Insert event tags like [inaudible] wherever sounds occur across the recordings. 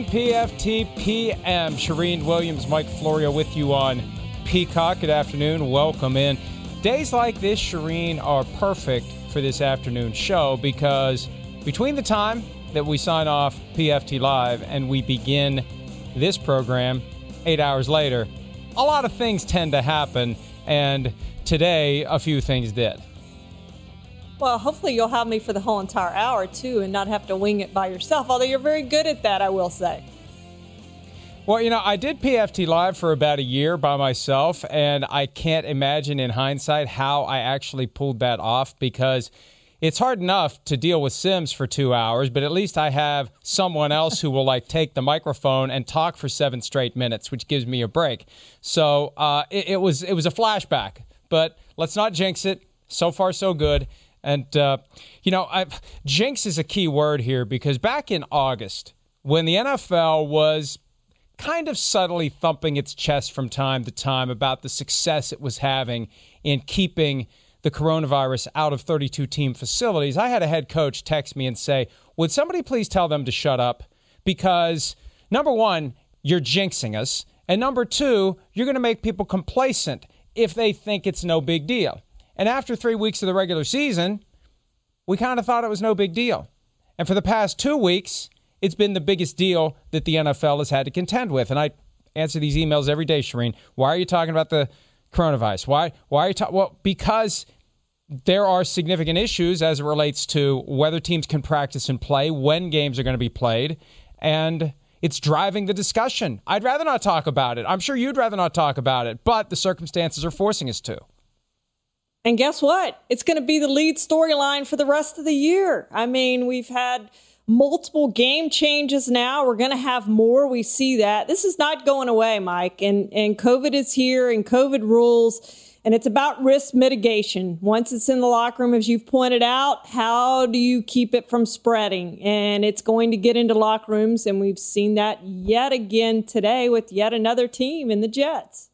PFT PM. Charean Williams, Mike Florio with you on Peacock. Good afternoon. Welcome in. Days like this, Charean, are perfect for this afternoon show because between the time that we sign off PFT Live and we begin this program eight hours later, a lot of things tend to happen. And today, a few things did. Well, hopefully you'll have me for the whole entire hour too and not have to wing it by yourself, although you're very good at that, I will say. Well, you know, I did PFT Live for about a year by myself, and I can't imagine in hindsight how I actually pulled that off because it's hard enough to deal with Simms for two hours, but at least I have someone else who will like take the microphone and talk for seven straight minutes, which gives me a break. So uh, it, it was it was a flashback, but let's not jinx it. So far, so good. And, uh, you know, I've, jinx is a key word here because back in August, when the NFL was kind of subtly thumping its chest from time to time about the success it was having in keeping the coronavirus out of 32 team facilities, I had a head coach text me and say, Would somebody please tell them to shut up? Because, number one, you're jinxing us. And number two, you're going to make people complacent if they think it's no big deal. And after three weeks of the regular season, we kind of thought it was no big deal. And for the past two weeks, it's been the biggest deal that the NFL has had to contend with. And I answer these emails every day, Charean. Why are you talking about the coronavirus? Why? Why are you talking? Well, because there are significant issues as it relates to whether teams can practice and play, when games are going to be played, and it's driving the discussion. I'd rather not talk about it. I'm sure you'd rather not talk about it, but the circumstances are forcing us to. And guess what? It's going to be the lead storyline for the rest of the year. I mean, we've had multiple game changes now. We're going to have more. We see that. This is not going away, Mike. And, and COVID is here and COVID rules. And it's about risk mitigation. Once it's in the locker room, as you've pointed out, how do you keep it from spreading? And it's going to get into locker rooms. And we've seen that yet again today with yet another team in the Jets.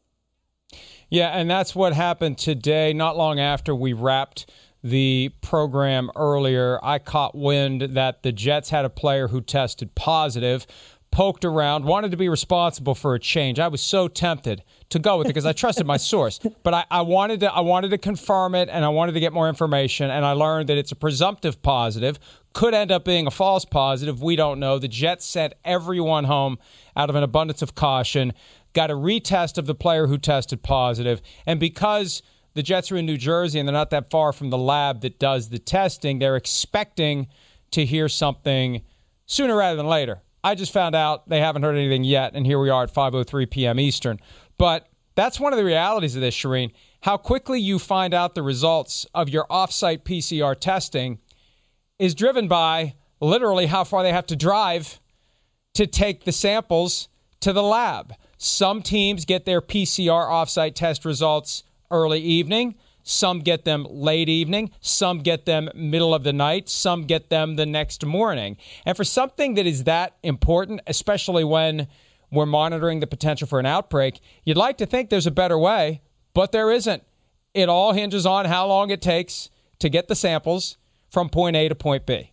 Yeah, and that's what happened today, not long after we wrapped the program earlier. I caught wind that the Jets had a player who tested positive, poked around, wanted to be responsible for a change. I was so tempted to go with it because I trusted my [laughs] source. But I, I, wanted to I wanted to confirm it and I wanted to get more information and I learned that it's a presumptive positive. Could end up being a false positive. We don't know. The Jets sent everyone home out of an abundance of caution got a retest of the player who tested positive. And because the Jets are in New Jersey and they're not that far from the lab that does the testing, they're expecting to hear something sooner rather than later. I just found out they haven't heard anything yet, and here we are at 5:03 p.m. Eastern. But that's one of the realities of this, Charean. How quickly you find out the results of your offsite PCR testing is driven by literally how far they have to drive to take the samples to the lab. Some teams get their PCR offsite test results early evening. Some get them late evening. Some get them middle of the night. Some get them the next morning. And for something that is that important, especially when we're monitoring the potential for an outbreak, you'd like to think there's a better way, but there isn't. It all hinges on how long it takes to get the samples from point A to point B.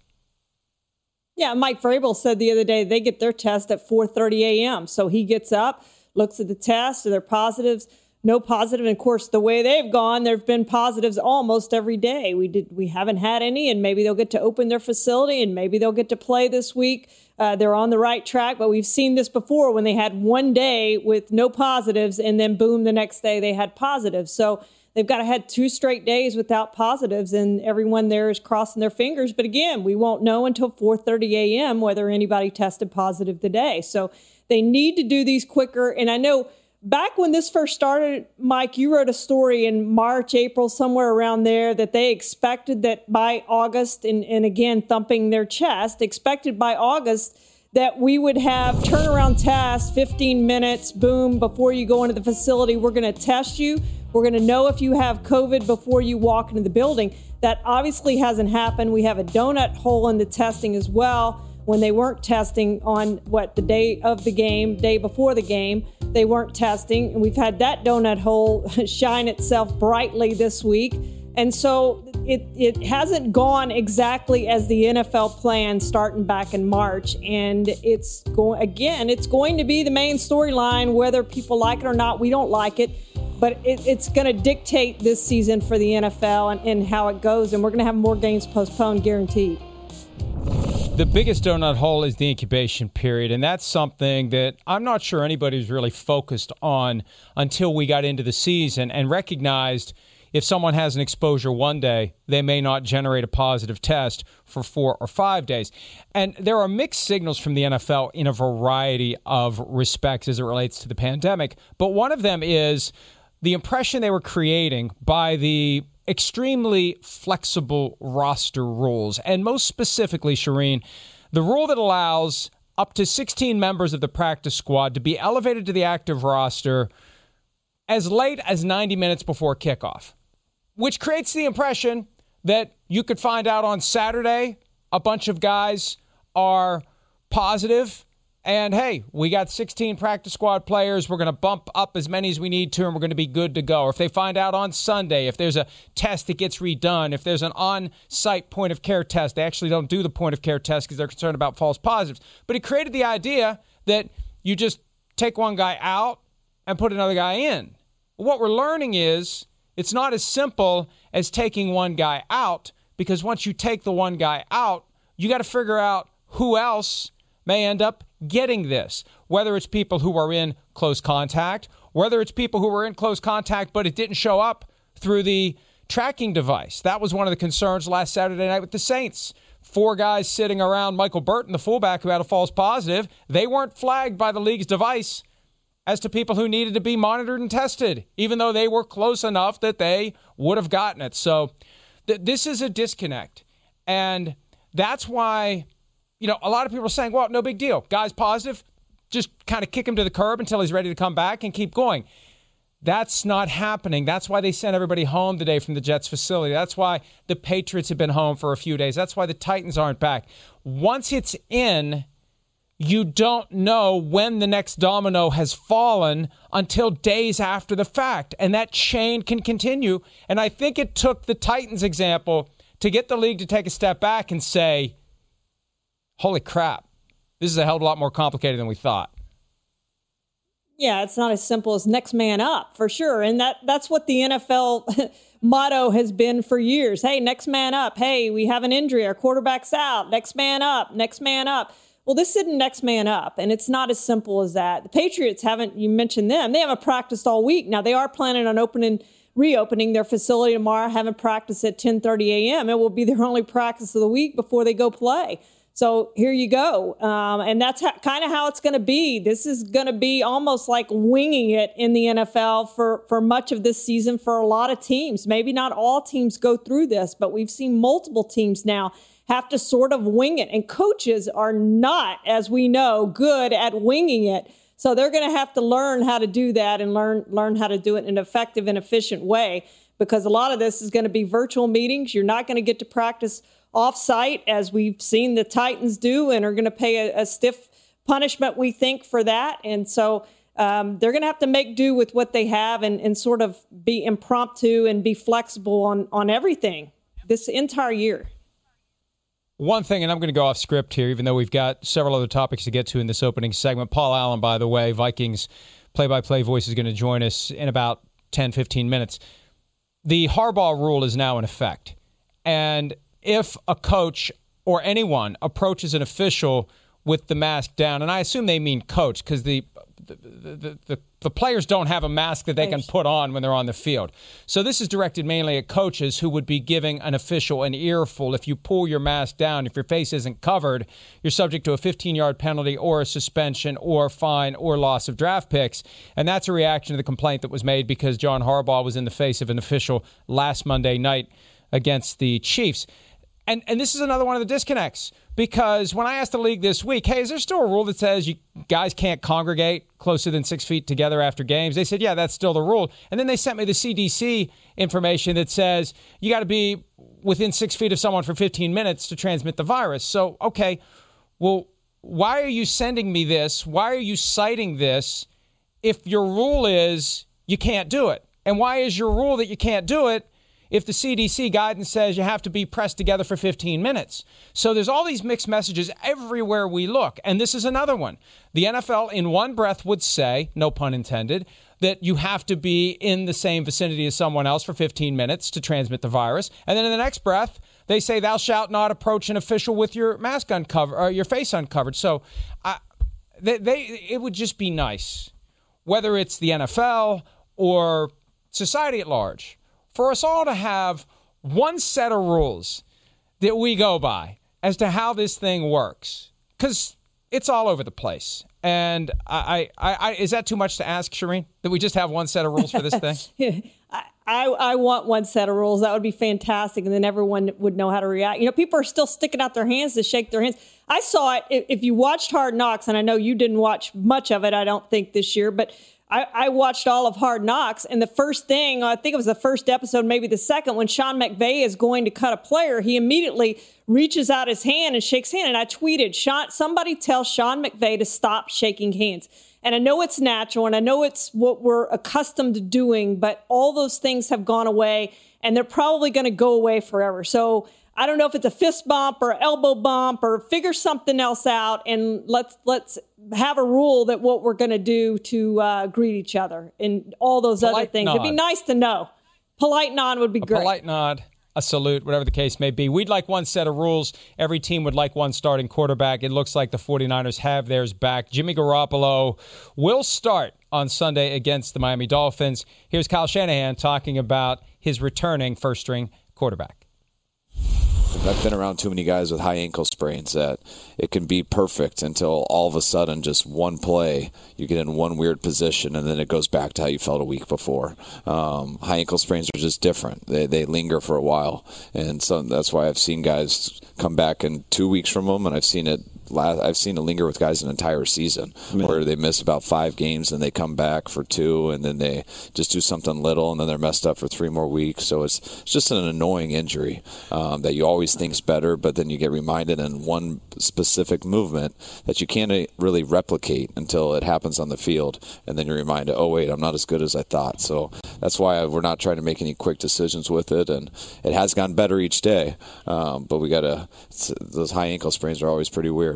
Yeah, Mike Vrabel said the other day they get their test at 4:30 a.m. So he gets up, looks at the test, are there positives? No positive. And of course, the way they've gone, there have been positives almost every day. We did, we haven't had any, and maybe they'll get to open their facility, and maybe they'll get to play this week. Uh, they're on the right track, but we've seen this before when they had one day with no positives, and then boom, the next day they had positives. So they've got to had two straight days without positives, and everyone there is crossing their fingers. But again, we won't know until 4:30 a.m. whether anybody tested positive today. So they need to do these quicker. And I know back when this first started, Mike, you wrote a story in March, April, somewhere around there that they expected that by August, and, and again, thumping their chest, expected by August that we would have turnaround tests, 15 minutes, boom, before you go into the facility. We're going to test you. We're going to know if you have COVID before you walk into the building. That obviously hasn't happened. We have a donut hole in the testing as well when they weren't testing on what the day of the game, day before the game, they weren't testing. And we've had that donut hole [laughs] shine itself brightly this week. And so it, it hasn't gone exactly as the NFL planned starting back in March. And it's going, again, it's going to be the main storyline, whether people like it or not. We don't like it, but it, it's going to dictate this season for the NFL and, and how it goes. And we're going to have more games postponed, guaranteed. The biggest donut hole is the incubation period, and that's something that I'm not sure anybody's really focused on until we got into the season and recognized if someone has an exposure one day, they may not generate a positive test for four or five days. And there are mixed signals from the NFL in a variety of respects as it relates to the pandemic. But one of them is the impression they were creating by the extremely flexible roster rules. And most specifically, Charean, the rule that allows up to 16 members of the practice squad to be elevated to the active roster as late as 90 minutes before kickoff, which creates the impression that you could find out on Saturday a bunch of guys are positive and hey, we got 16 practice squad players. We're going to bump up as many as we need to, and we're going to be good to go. Or if they find out on Sunday, if there's a test that gets redone, if there's an on site point of care test, they actually don't do the point of care test because they're concerned about false positives. But it created the idea that you just take one guy out and put another guy in. What we're learning is it's not as simple as taking one guy out because once you take the one guy out, you got to figure out who else may end up getting this, whether it's people who are in close contact, whether it's people who were in close contact but it didn't show up through the tracking device. That was one of the concerns last Saturday night with the Saints. Four guys sitting around Michael Burton, the fullback who had a false positive, they weren't flagged by the league's device as to people who needed to be monitored and tested, even though they were close enough that they would have gotten it. So th- this is a disconnect. And that's why you know, a lot of people are saying, well, no big deal. Guy's positive. Just kind of kick him to the curb until he's ready to come back and keep going. That's not happening. That's why they sent everybody home today from the Jets facility. That's why the Patriots have been home for a few days. That's why the Titans aren't back. Once it's in, you don't know when the next domino has fallen until days after the fact. And that chain can continue. And I think it took the Titans example to get the league to take a step back and say, holy crap, this is a hell of a lot more complicated than we thought. Yeah, it's not as simple as next man up for sure. And that that's what the NFL [laughs] motto has been for years. Hey, next man up. Hey, we have an injury. Our quarterback's out. Next man up. Next man up. Well, this isn't next man up, and it's not as simple as that. The Patriots haven't, you mentioned them, they haven't practiced all week. Now, they are planning on opening, reopening their facility tomorrow, haven't practiced at 10.30 a.m. It will be [laughs] their only practice of the week before they go play. So here you go. Um, and that's kind of how it's going to be. This is going to be almost like winging it in the NFL for, for much of this season for a lot of teams. Maybe not all teams go through this, but we've seen multiple teams now have to sort of wing it. And coaches are not, as we know, good at winging it. So they're going to have to learn how to do that and learn learn how to do it in an effective and efficient way because a lot of this is going to be virtual meetings. You're not going to get to practice offsite, as we've seen the Titans do, and are going to pay a, a, stiff punishment, we think, for that. And so um, they're going to have to make do with what they have and, and sort of be impromptu and be flexible on, on everything this entire year. One thing, and I'm going to go off script here, even though we've got several other topics to get to in this opening segment. Paul Allen, by the way, Vikings play by play voice, is going to join us in about 10, 15 minutes. The Harbaugh rule is now in effect. And if a coach or anyone approaches an official with the mask down, and I assume they mean coach because the the, the, the, players don't have a mask that they can put on when they're on the field. So this is directed mainly at coaches who would be giving an official an earful. If you pull your mask down, if your face isn't covered, you're subject to a 15 yard penalty or a suspension or fine or loss of draft picks. And that's a reaction to the complaint that was made because John Harbaugh was in the face of an official last Monday night against the Chiefs. And, and this is another one of the disconnects because when I asked the league this week, hey, is there still a rule that says you guys can't congregate closer than six feet together after games? They said, yeah, that's still the rule. And then they sent me the CDC information that says you got to be within six feet of someone for 15 minutes to transmit the virus. So, okay, well, why are you sending me this? Why are you citing this if your rule is you can't do it? And why is your rule that you can't do it if the CDC guidance says you have to be pressed together for 15 minutes. So there's all these mixed messages everywhere we look. And this is another one. The NFL, in one breath, would say, no pun intended, that you have to be in the same vicinity as someone else for 15 minutes to transmit the virus. And then in the next breath, they say, thou shalt not approach an official with your mask uncovered or your face uncovered. So I, they, they, it would just be nice, whether it's the NFL or society at large for us all to have one set of rules that we go by as to how this thing works because it's all over the place. And I, I, I, is that too much to ask, Charean, that we just have one set of rules for this [laughs] thing? I, I want one set of rules. That would be fantastic. And then everyone would know how to react. You know, people are still sticking out their hands to shake their hands. I saw it. If you watched Hard Knocks, and I know you didn't watch much of it, I don't think this year, but I, I, watched all of Hard Knocks, and the first thing, I think it was the first episode, maybe the second, when Sean McVay is going to cut a player, he immediately reaches out his hand and shakes hand. And I tweeted, Sean, somebody tell Sean McVay to stop shaking hands. And I know it's natural, and I know it's what we're accustomed to doing, but all those things have gone away, and they're probably going to go away forever. So I don't know if it's a fist bump or elbow bump or figure something else out and let's let's have a rule that what we're going to do to uh, greet each other and all those polite other things. Nod. It'd be nice to know. Polite nod would be a great. Polite nod, a salute, whatever the case may be. We'd like one set of rules. Every team would like one starting quarterback. It looks like the 49ers have theirs back. Jimmy Garoppolo will start on Sunday against the Miami Dolphins. Here's Kyle Shanahan talking about his returning first string quarterback. I've been around too many guys with high ankle sprains that it can be perfect until all of a sudden, just one play, you get in one weird position and then it goes back to how you felt a week before. Um, high ankle sprains are just different. They, they linger for a while. And so that's why I've seen guys come back in two weeks from them, and I've seen it I've seen it linger with guys an entire season where they miss about five games and they come back for two and then they just do something little and then they're messed up for three more weeks. So it's, it's just an annoying injury um, that you always think's better, but then you get reminded in one specific movement that you can't really replicate until it happens on the field, and then you're reminded, oh wait, I'm not as good as I thought. So that's why we're not trying to make any quick decisions with it, and it has gotten better each day. Um, but we got to those high ankle sprains are always pretty weird.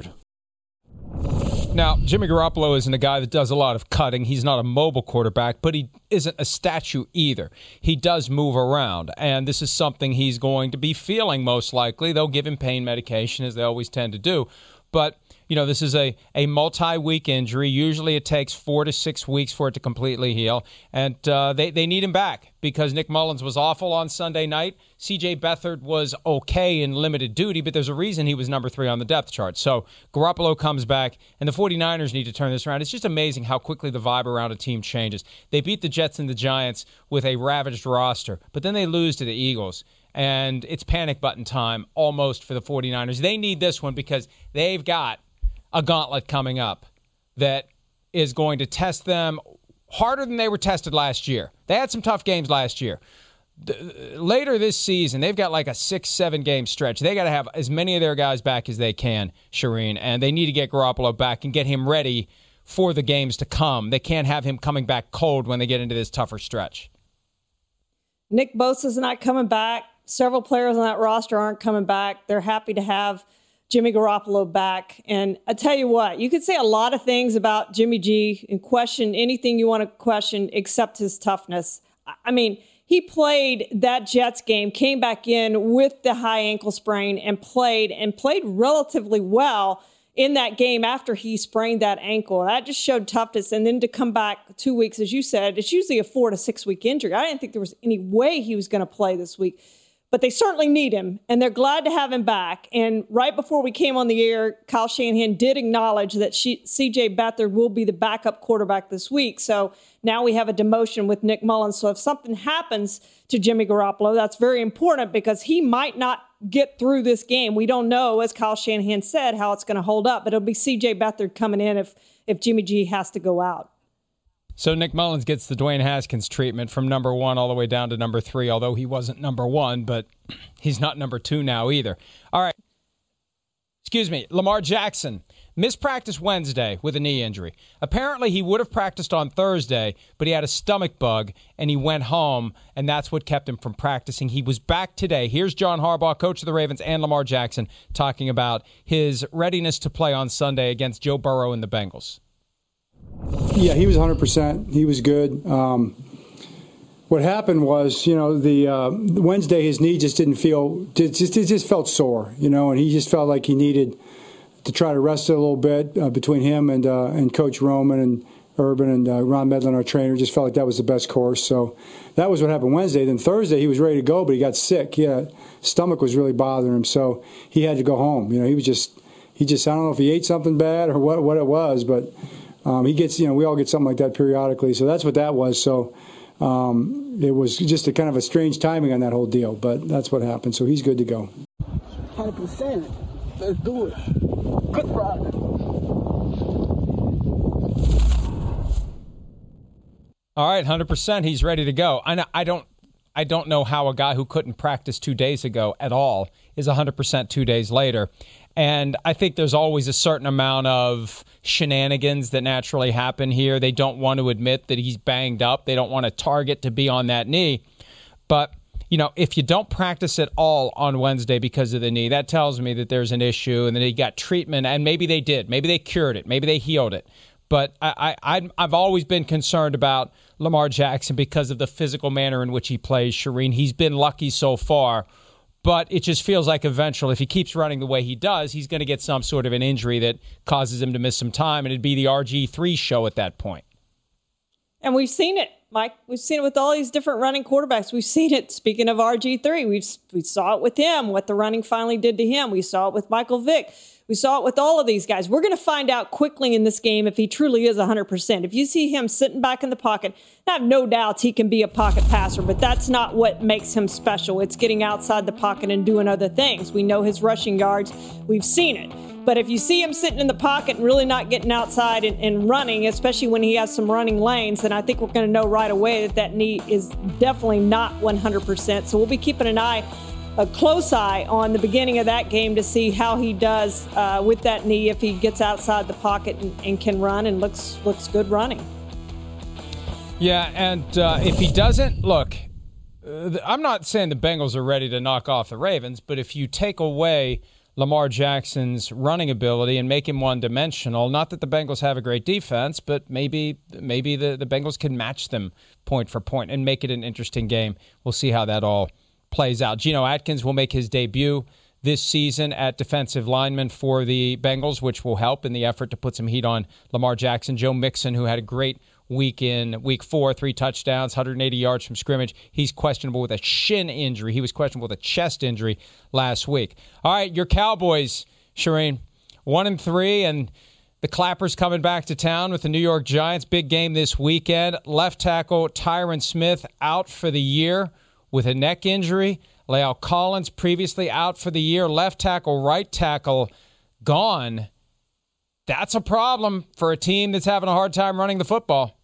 Now, Jimmy Garoppolo isn't a guy that does a lot of cutting. He's not a mobile quarterback, but he isn't a statue either. He does move around, and this is something he's going to be feeling most likely. They'll give him pain medication, as they always tend to do. But you know, this is a, a multi week injury. Usually it takes four to six weeks for it to completely heal. And uh, they, they need him back because Nick Mullens was awful on Sunday night. CJ Beathard was okay in limited duty, but there's a reason he was number three on the depth chart. So Garoppolo comes back, and the 49ers need to turn this around. It's just amazing how quickly the vibe around a team changes. They beat the Jets and the Giants with a ravaged roster, but then they lose to the Eagles and it's panic button time almost for the 49ers. They need this one because they've got a gauntlet coming up that is going to test them harder than they were tested last year. They had some tough games last year. Later this season, they've got like a six, seven game stretch. They got to have as many of their guys back as they can, Charean, and they need to get Garoppolo back and get him ready for the games to come. They can't have him coming back cold when they get into this tougher stretch. Nick Bosa's not coming back. Several players on that roster aren't coming back. They're happy to have Jimmy Garoppolo back. And I tell you what, you could say a lot of things about Jimmy G and question anything you want to question except his toughness. I mean, he played that Jets game, came back in with the high ankle sprain and played and played relatively well in that game after he sprained that ankle. That just showed toughness. And then to come back two weeks, as you said, it's usually a four to six week injury. I didn't think there was any way he was going to play this week but they certainly need him and they're glad to have him back. And right before we came on the air, Kyle Shanahan did acknowledge that CJ Beathard will be the backup quarterback this week. So now we have a demotion with Nick Mullens. So if something happens to Jimmy Garoppolo, that's very important because he might not get through this game. We don't know, as Kyle Shanahan said, how it's going to hold up, but it'll be CJ Beathard coming in if, if Jimmy G has to go out. So Nick Mullens gets the Dwayne Haskins treatment from number one all the way down to number three, although he wasn't number one, but [clears throat] he's not number two now either. All right. Excuse me, Lamar Jackson missed practice Wednesday with a knee injury. Apparently, he would have practiced on Thursday, but he had a stomach bug and he went home, and that's what kept him from practicing. He was back today. Here's John Harbaugh, coach of the Ravens, and Lamar Jackson talking about his readiness to play on Sunday against Joe Burrow and the Bengals. Yeah, he was 100%. He was good. Um, what happened was, you know, the uh, Wednesday his knee just didn't feel, just it just felt sore, you know, and he just felt like he needed to try to rest it a little bit uh, between him and uh, and Coach Roman and Urban and uh, Ron Medlin, our trainer, just felt like that was the best course. So that was what happened Wednesday. Then Thursday he was ready to go, but he got sick. Yeah, stomach was really bothering him, so he had to go home. You know, he was just he just I don't know if he ate something bad or what what it was, but um, he gets, you know, we all get something like that periodically. So that's what that was. So um, it was just a kind of a strange timing on that whole deal, but that's what happened. So he's good to go. 100%. Let's do it. Good Friday. All right, 100%. He's ready to go. I, I don't I don't know how a guy who couldn't practice 2 days ago at all is 100% 2 days later. And I think there's always a certain amount of shenanigans that naturally happen here. They don't want to admit that he's banged up. They don't want a target to be on that knee. But, you know, if you don't practice at all on Wednesday because of the knee, that tells me that there's an issue and that he got treatment. And maybe they did. Maybe they cured it. Maybe they healed it. But I, I, I've always been concerned about Lamar Jackson because of the physical manner in which he plays, Charean. He's been lucky so far but it just feels like eventually, if he keeps running the way he does, he's going to get some sort of an injury that causes him to miss some time, and it'd be the RG3 show at that point. And we've seen it, Mike. We've seen it with all these different running quarterbacks. We've seen it. Speaking of RG3, we we saw it with him. What the running finally did to him. We saw it with Michael Vick. We saw it with all of these guys. We're going to find out quickly in this game if he truly is 100%. If you see him sitting back in the pocket, I have no doubts he can be a pocket passer, but that's not what makes him special. It's getting outside the pocket and doing other things. We know his rushing yards, we've seen it. But if you see him sitting in the pocket and really not getting outside and, and running, especially when he has some running lanes, then I think we're going to know right away that that knee is definitely not 100%. So we'll be keeping an eye a close eye on the beginning of that game to see how he does uh, with that knee if he gets outside the pocket and, and, can run and looks looks good running. Yeah, and uh, if he doesn't, look, uh, I'm not saying the Bengals are ready to knock off the Ravens, but if you take away Lamar Jackson's running ability and make him one dimensional, not that the Bengals have a great defense, but maybe maybe the, the Bengals can match them point for point and make it an interesting game. We'll see how that all plays out. Geno Atkins will make his debut this season at defensive lineman for the Bengals, which will help in the effort to put some heat on Lamar Jackson. Joe Mixon, who had a great week in week four, three touchdowns, 180 yards from scrimmage. He's questionable with a shin injury. He was questionable with a chest injury last week. All right, your Cowboys, Charean, one and three, and the Clappers coming back to town with the New York Giants. Big game this weekend. Left tackle Tyron Smith out for the year with a neck injury. La'el Collins previously out for the year. Left tackle, right tackle gone. That's a problem for a team that's having a hard time running the football.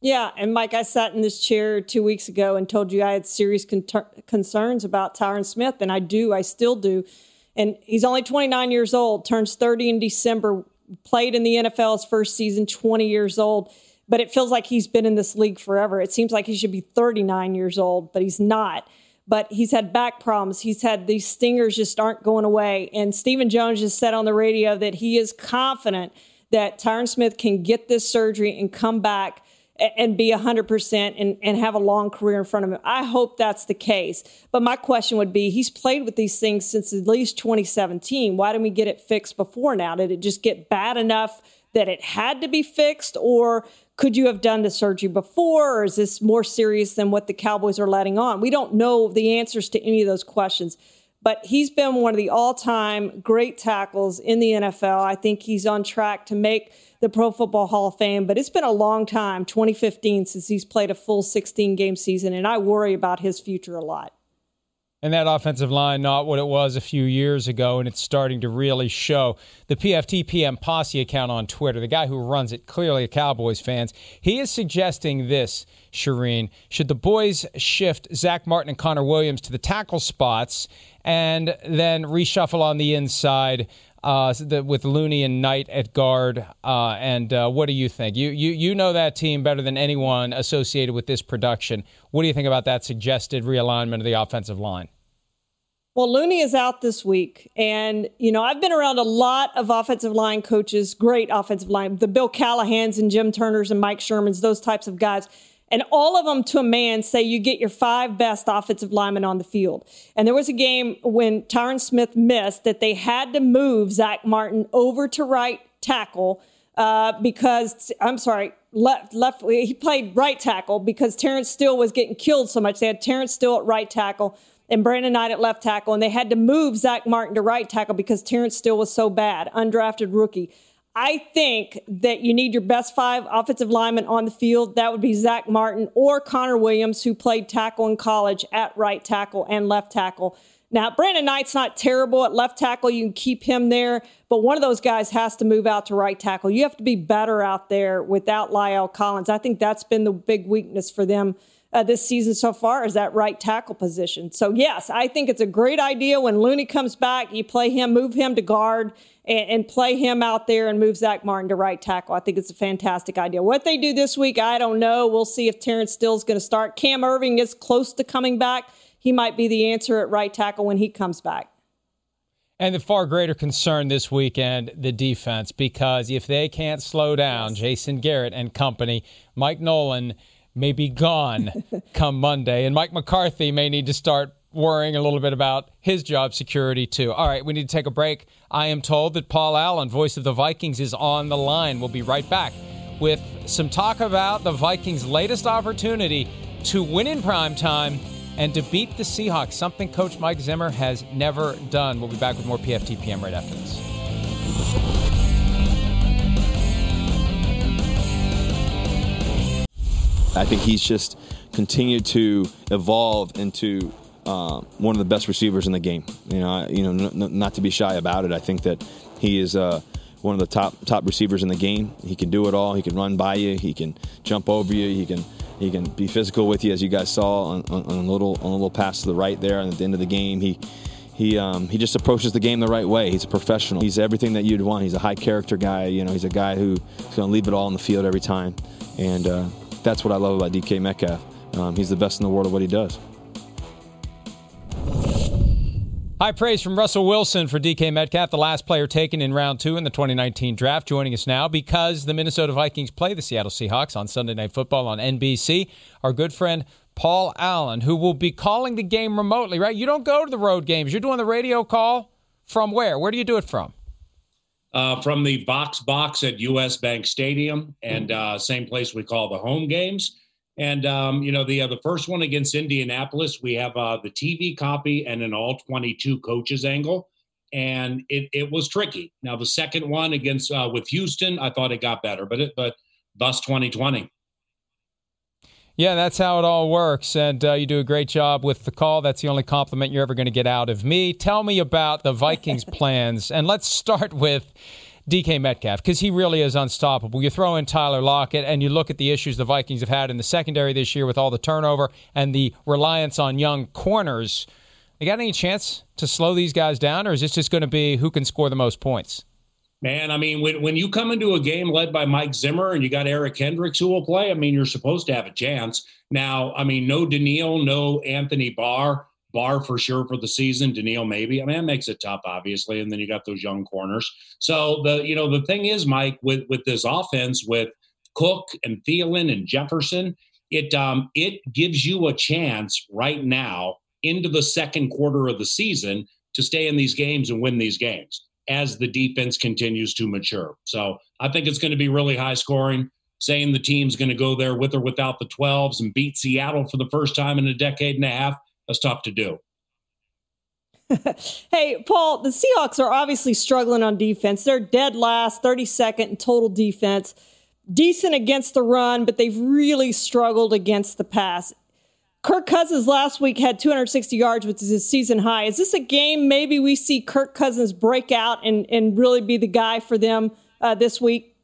Yeah, and Mike, I sat in this chair two weeks ago and told you I had serious con- concerns about Tyron Smith, and I do, I still do. And he's only 29 years old, turns 30 in December, played in the NFL's first season, 20 years old but it feels like he's been in this league forever. It seems like he should be 39 years old, but he's not. But he's had back problems. He's had these stingers just aren't going away. And Stephen Jones just said on the radio that he is confident that Tyron Smith can get this surgery and come back and be 100% and, and have a long career in front of him. I hope that's the case. But my question would be he's played with these things since at least 2017. Why didn't we get it fixed before now? Did it just get bad enough that it had to be fixed? Or could you have done the surgery before? Or is this more serious than what the Cowboys are letting on? We don't know the answers to any of those questions but he's been one of the all time great tackles in the NFL. I think he's on track to make the Pro Football Hall of Fame, but it's been a long time 2015 since he's played a full 16 game season, and I worry about his future a lot. And that offensive line, not what it was a few years ago, and it's starting to really show. The PFTPM Posse account on Twitter, the guy who runs it, clearly a Cowboys fans, he is suggesting this, Charean. Should the boys shift Zack Martin and Connor Williams to the tackle spots and then reshuffle on the inside uh, with Looney and Knight at guard. Uh, and uh, what do you think? You, you you know that team better than anyone associated with this production. What do you think about that suggested realignment of the offensive line? Well, Looney is out this week. And, you know, I've been around a lot of offensive line coaches, great offensive line, the Bill Callahans and Jim Turners and Mike Shermans, those types of guys. And all of them to a man say you get your five best offensive linemen on the field. And there was a game when Tyron Smith missed that they had to move Zack Martin over to right tackle uh, because, I'm sorry, left, left, he played right tackle because Terence Steele was getting killed so much. They had Terence Steele at right tackle and Brandon Knight at left tackle, and they had to move Zack Martin to right tackle because Terence Steele was so bad, undrafted rookie. I think that you need your best five offensive linemen on the field. That would be Zack Martin or Connor Williams, who played tackle in college at right tackle and left tackle. Now, Brandon Knight's not terrible at left tackle. You can keep him there, but one of those guys has to move out to right tackle. You have to be better out there without La'el Collins. I think that's been the big weakness for them uh, this season so far is that right tackle position. So, yes, I think it's a great idea when Looney comes back, you play him, move him to guard, and, and play him out there and move Zack Martin to right tackle. I think it's a fantastic idea. What they do this week, I don't know. We'll see if Terence Steele's going to start. Cam Erving is close to coming back. He might be the answer at right tackle when he comes back. And the far greater concern this weekend, the defense, because if they can't slow down Jason Garrett and company, Mike Nolan may be gone [laughs] come Monday. And Mike McCarthy may need to start worrying a little bit about his job security, too. All right, we need to take a break. I am told that Paul Allen, voice of the Vikings, is on the line. We'll be right back with some talk about the Vikings' latest opportunity to win in prime time and to beat the Seahawks, something Coach Mike Zimmer has never done. We'll be back with more PFTPM right after this. I think he's just continued to evolve into uh, one of the best receivers in the game. You know, I, you know, n- n- not to be shy about it. I think that he is uh, one of the top top receivers in the game. He can do it all. He can run by you. He can jump over you. He can he can be physical with you, as you guys saw on, on, on a little on a little pass to the right there. And at the end of the game, he. He, um, he just approaches the game the right way. He's a professional. He's everything that you'd want. He's a high character guy. You know, he's a guy who's going to leave it all on the field every time. And uh, that's what I love about DK Metcalf. Um, he's the best in the world at what he does. High praise from Russell Wilson for DK Metcalf, the last player taken in round two in the 2019 draft. Joining us now because the Minnesota Vikings play the Seattle Seahawks on Sunday Night Football on NBC. Our good friend Paul Allen, who will be calling the game remotely, right? You don't go to the road games. You're doing the radio call from where? Where do you do it from? Uh, from the Vox Box at US Bank Stadium, and uh, same place we call the home games. And um, you know the uh, the first one against Indianapolis, we have uh, the TV copy and an all twenty two coaches angle, and it it was tricky. Now the second one against uh, with Houston, I thought it got better, but it but bus twenty twenty. Yeah, that's how it all works. And uh, you do a great job with the call. That's the only compliment you're ever going to get out of me. Tell me about the Vikings' [laughs] plans. And let's start with DK Metcalf because he really is unstoppable. You throw in Tyler Lockett and you look at the issues the Vikings have had in the secondary this year with all the turnover and the reliance on young corners. You got any chance to slow these guys down, or is this just going to be who can score the most points? Man, I mean, when, when you come into a game led by Mike Zimmer and you got Eric Kendricks who will play, I mean, you're supposed to have a chance. Now, I mean, no Danielle, no Anthony Barr. Barr for sure for the season. Danielle maybe. I mean, that makes it tough, obviously. And then you got those young corners. So the you know the thing is, Mike, with with this offense with Cook and Thielen and Jefferson, it um, it gives you a chance right now into the second quarter of the season to stay in these games and win these games as the defense continues to mature. So I think it's going to be really high scoring. Saying the team's going to go there with or without the 12s and beat Seattle for the first time in a decade and a half, that's tough to do. [laughs] hey, Paul, the Seahawks are obviously struggling on defense. They're dead last, 32nd in total defense. Decent against the run, but they've really struggled against the pass. Kirk Cousins last week had 260 yards, which is his season high. Is this a game maybe we see Kirk Cousins break out and, and really be the guy for them uh, this week?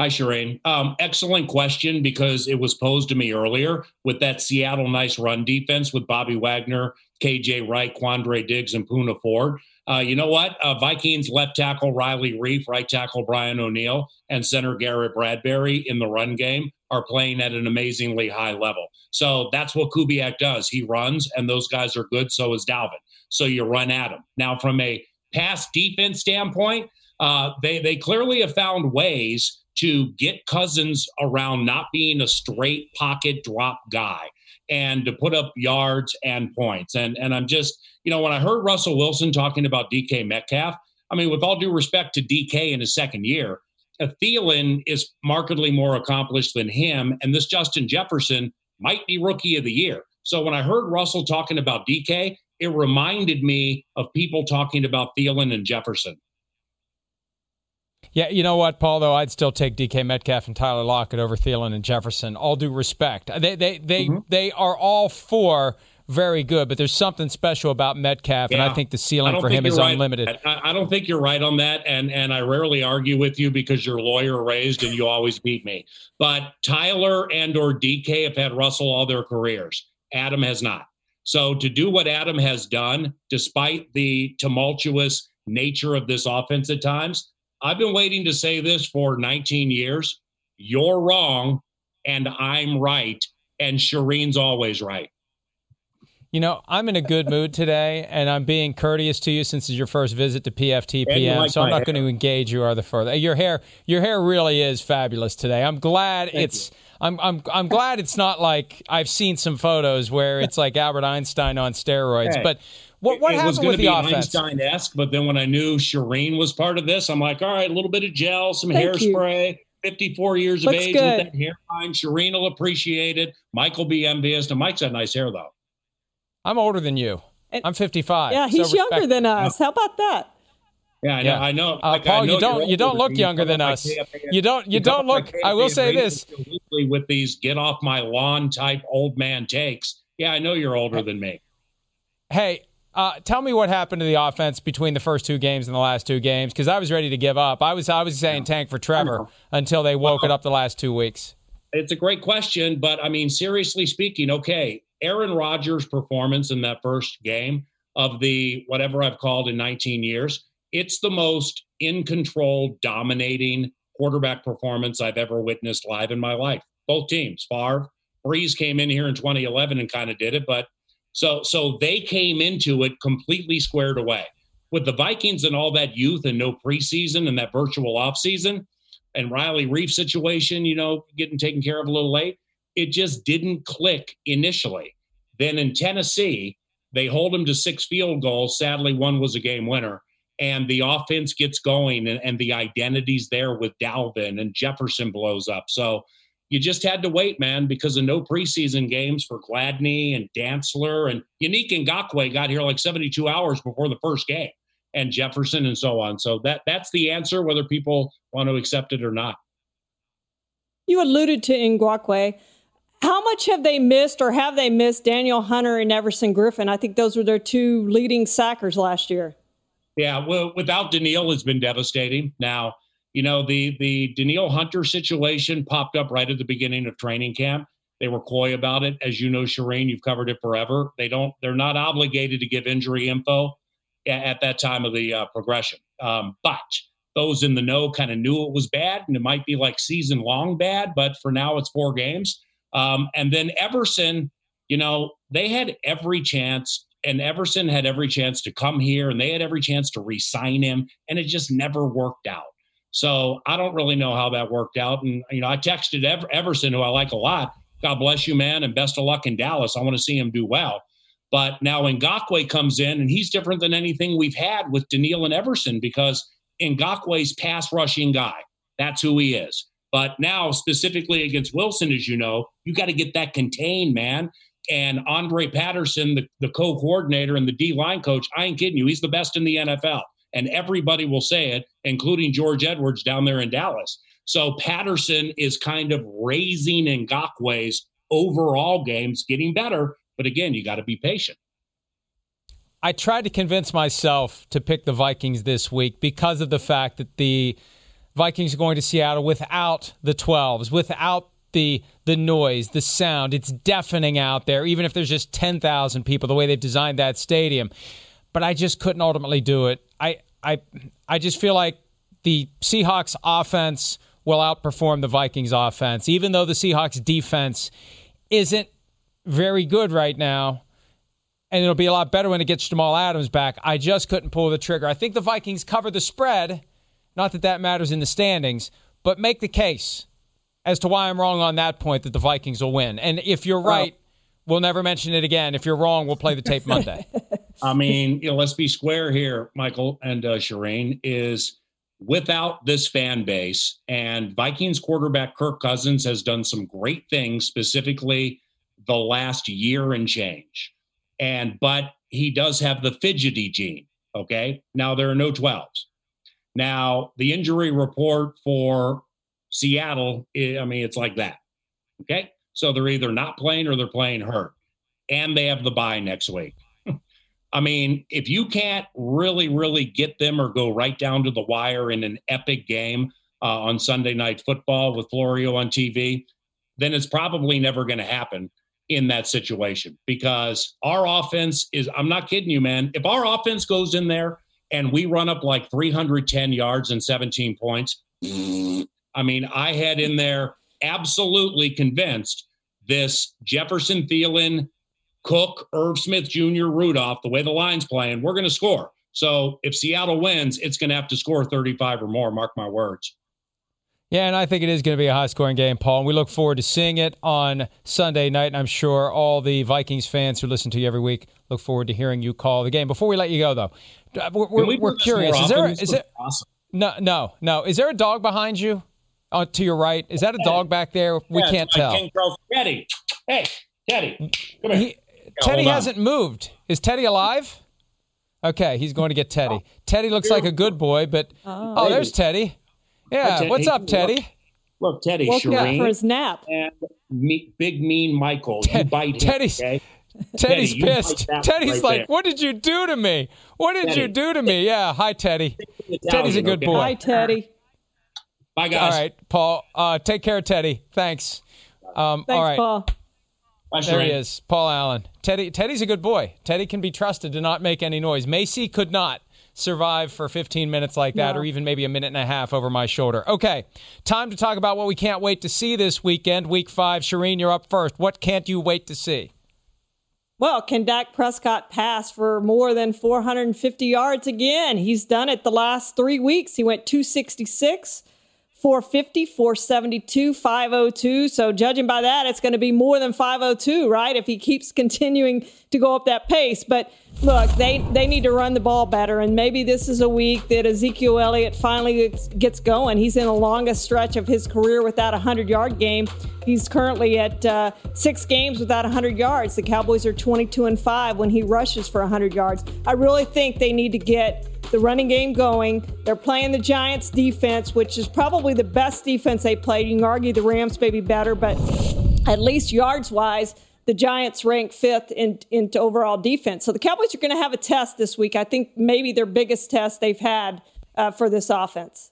Hi, Charean. Um, excellent question because it was posed to me earlier with that Seattle nice run defense with Bobby Wagner, KJ Wright, Quandre Diggs, and Poona Ford. Uh, you know what? Uh, Vikings left tackle Riley Reiff, right tackle Brian O'Neill, and center Garrett Bradbury in the run game are playing at an amazingly high level. So that's what Kubiak does. He runs, and those guys are good. So is Dalvin. So you run at him. Now, from a pass defense standpoint, uh, they they clearly have found ways to get Cousins around not being a straight pocket drop guy and to put up yards and points. And and I'm just, you know, when I heard Russell Wilson talking about DK Metcalf, I mean, with all due respect to DK in his second year, Thielen is markedly more accomplished than him, and this Justin Jefferson might be rookie of the year. So when I heard Russell talking about DK, it reminded me of people talking about Thielen and Jefferson. Yeah, you know what, Paul? Though I'd still take DK Metcalf and Tyler Lockett over Thielen and Jefferson. All due respect, they they they mm-hmm. they are all four very good, but there's something special about Metcalf, yeah. and I think the ceiling for him is right. unlimited. I, I, don't think you're right on that, and and I rarely argue with you because you're lawyer raised and you always beat me. But Tyler and or DK have had Russell all their careers. Adam has not. So to do what Adam has done, despite the tumultuous nature of this offense at times, I've been waiting to say this for 19 years. You're wrong, and I'm right, and Charean's always right. You know, I'm in a good mood today, and I'm being courteous to you since it's your first visit to PFTPM. Like so I'm not hair. going to engage you or the further. Your hair, your hair really is fabulous today. I'm glad Thank it's. You. I'm I'm I'm glad it's not like I've seen some photos where it's like Albert Einstein on steroids, hey. but what, what it was going to be offense? Einstein-esque, but then when I knew Charean was part of this, I'm like, all right, a little bit of gel, some Thank hairspray. You. 54 years Looks of age good. with that hairline. Charean will appreciate it. Mike will be envious. And Mike's got nice hair, though. I'm older than you. And, I'm 55. Yeah, he's so younger than us. How about that? Yeah, I know. Yeah. I know. Uh, like, Paul, I know you don't you don't look younger than us. You don't you don't look. I will say this with these get off my lawn type old man takes. Yeah, I know you're older than me. Hey, uh, tell me what happened to the offense between the first two games and the last two games because I was ready to give up. I was I was saying tank for Trevor until they woke well, it up the last two weeks. It's a great question, but I mean, seriously speaking, okay, Aaron Rodgers' performance in that first game of the whatever I've called in 19 years, it's the most in control, dominating quarterback performance I've ever witnessed live in my life. Both teams, Favre, Brees came in here in 2011 and kind of did it, but so so they came into it completely squared away. With the Vikings and all that youth and no preseason and that virtual offseason and Riley Reiff situation, you know, getting taken care of a little late, it just didn't click initially. Then in Tennessee, they hold them to six field goals. Sadly, one was a game winner. And the offense gets going and, and the identity's there with Dalvin and Jefferson blows up. So you just had to wait, man, because of no preseason games for Gladney and Dantzler and Yannick Ngakoue got here like 72 hours before the first game, and Jefferson and so on. So that that's the answer, whether people want to accept it or not. You alluded to Ngakoue. How much have they missed, or have they missed Daniel Hunter and Everson Griffen? I think those were their two leading sackers last year. Yeah, well, without Danielle, it's been devastating. Now you know, the the Danielle Hunter situation popped up right at the beginning of training camp. They were coy about it, as you know, Charean. You've covered it forever. They don't. They're not obligated to give injury info at that time of the uh, progression. Um, but those in the know kind of knew it was bad, and it might be like season long bad. But for now, it's four games. Um, and then Everson, you know, they had every chance, and Everson had every chance to come here, and they had every chance to re-sign him, and it just never worked out. So I don't really know how that worked out. And, you know, I texted Ever- Everson, who I like a lot. God bless you, man, and best of luck in Dallas. I want to see him do well. But now Ngakoue comes in, and he's different than anything we've had with Danielle and Everson because Ngakoue's pass rushing guy. That's who he is. But now, specifically against Wilson, as you know, you got to get that contained, man. And Andre Patterson, the, the co coordinator and the D line coach, I ain't kidding you. He's the best in the NFL and everybody will say it, including George Edwards down there in Dallas. So Patterson is kind of raising Ngakoue's overall games, getting better. But again, you got to be patient. I tried to convince myself to pick the Vikings this week because of the fact that the Vikings are going to Seattle without the 12s, without the the noise, the sound. It's deafening out there, even if there's just 10,000 people, the way they've designed that stadium. But I just couldn't ultimately do it. I I I just feel like the Seahawks offense will outperform the Vikings offense, even though the Seahawks defense isn't very good right now. And it'll be a lot better when it gets Jamal Adams back. I just couldn't pull the trigger. I think the Vikings cover the spread. Not that that matters in the standings, but make the case as to why I'm wrong on that point that the Vikings will win. And if you're right, we'll never mention it again. If you're wrong, we'll play the tape Monday. [laughs] I mean, you know, let's be square here, Michael and uh, Charean, is without this fan base and Vikings quarterback Kirk Cousins has done some great things, specifically the last year and change. And, but he does have the fidgety gene. Okay. Now there are no 12s. Now, the injury report for Seattle, I mean, it's like that. Okay. So they're either not playing or they're playing hurt. And they have the bye next week. [laughs] I mean, if you can't really, really get them or go right down to the wire in an epic game uh, on Sunday Night Football with Florio on TV, then it's probably never going to happen in that situation because our offense is, I'm not kidding you, man. If our offense goes in there and we run up like 310 yards and 17 points, I mean, I had in there absolutely convinced this Jefferson Thielen Cook, Irv Smith Jr., Rudolph, the way the line's playing, we're going to score. So if Seattle wins, it's going to have to score 35 or more. Mark my words. Yeah, and I think it is going to be a high scoring game, Paul. And we look forward to seeing it on Sunday night. And I'm sure all the Vikings fans who listen to you every week look forward to hearing you call the game. Before we let you go, though, uh, we're, we're, we are curious. Is there, is there, awesome. no, no, no. Is there a dog behind you uh, to your right? Is that a dog back there? We yeah, can't tell. King. Teddy. Hey, Teddy. Come here. He, Teddy hasn't moved. Is Teddy alive? Okay, he's going to get Teddy. Oh. Teddy looks like a good boy, but oh, oh there's Teddy. Yeah, Teddy. what's up, Teddy? Look, look Teddy, Woke up for his nap. And me, big mean Michael, you bite Teddy's, him, okay? [laughs] Teddy's Teddy, pissed. Teddy's right like, there. "What did you do to me? What did Teddy. you do to me?" Yeah, hi Teddy. Teddy's a good okay? boy. Hi Teddy. Bye guys. All right, Paul. Uh, take care, Teddy. Thanks. Um, Thanks, all right. Paul. there he is, Paul Allen. Teddy, Teddy's a good boy. Teddy can be trusted to not make any noise. Macy could not survive for 15 minutes like that, no. or even maybe a minute and a half over my shoulder. Okay, time to talk about what we can't wait to see this weekend, week five. Charean, you're up first. What can't you wait to see? Well, can Dak Prescott pass for more than 450 yards again? He's done it the last three weeks. He went 266. 450, 472, 502. So judging by that, it's going to be more than 502, right? If he keeps continuing to go up that pace. But look, they, they need to run the ball better. And maybe this is a week that Ezekiel Elliott finally gets going. He's in the longest stretch of his career without a 100 yard game. He's currently at uh, six games without 100 yards. The Cowboys are 22 and 5 when he rushes for 100 yards. I really think they need to get the running game going. They're playing the Giants defense, which is probably the best defense they played. You can argue the Rams may be better, but at least yards wise, the Giants rank fifth in, into overall defense. So the Cowboys are going to have a test this week. I think maybe their biggest test they've had uh, for this offense.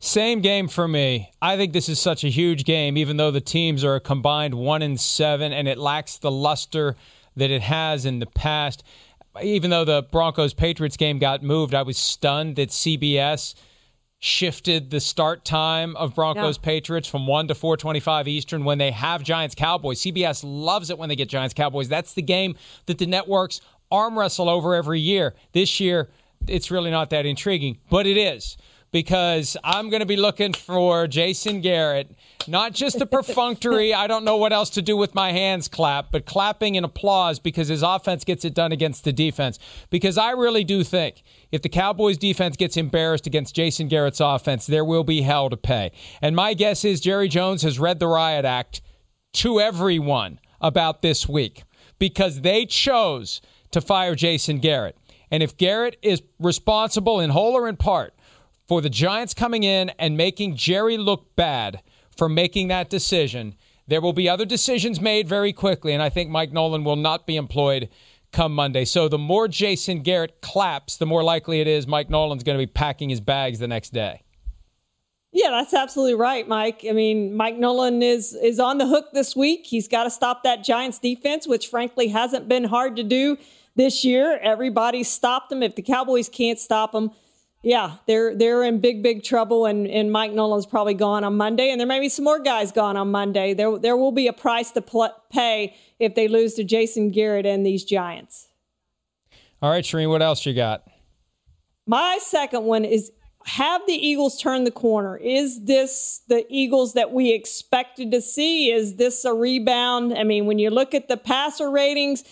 Same game for me. I think this is such a huge game, even though the teams are a combined one and seven, and it lacks the luster that it has in the past even though the Broncos Patriots game got moved, I was stunned that CBS shifted the start time of Broncos yeah. Patriots from 1 to 425 Eastern when they have Giants Cowboys. CBS loves it when they get Giants Cowboys. That's the game that the networks arm wrestle over every year. This year, it's really not that intriguing, but it is. because I'm going to be looking for Jason Garrett, not just a perfunctory, I don't know what else to do with my hands clap, but clapping and applause because his offense gets it done against the defense. Because I really do think if the Cowboys defense gets embarrassed against Jason Garrett's offense, there will be hell to pay. And my guess is Jerry Jones has read the riot act to everyone about this week because they chose to fire Jason Garrett. And if Garrett is responsible in whole or in part for the Giants coming in and making Jerry look bad for making that decision. There will be other decisions made very quickly, and I think Mike Nolan will not be employed come Monday. So the more Jason Garrett claps, the more likely it is Mike Nolan's going to be packing his bags the next day. Yeah, that's absolutely right, Mike. I mean, Mike Nolan is is on the hook this week. He's got to stop that Giants defense, which frankly hasn't been hard to do this year. Everybody stopped them. If the Cowboys can't stop them, yeah, they're they're in big big trouble, and and Mike Nolan's probably gone on Monday, and there may be some more guys gone on Monday. There there will be a price to pl- pay if they lose to Jason Garrett and these Giants. All right, Charean, what else you got? My second one is have the Eagles turn the corner? Is this the Eagles that we expected to see? Is this a rebound? I mean, when you look at the passer ratings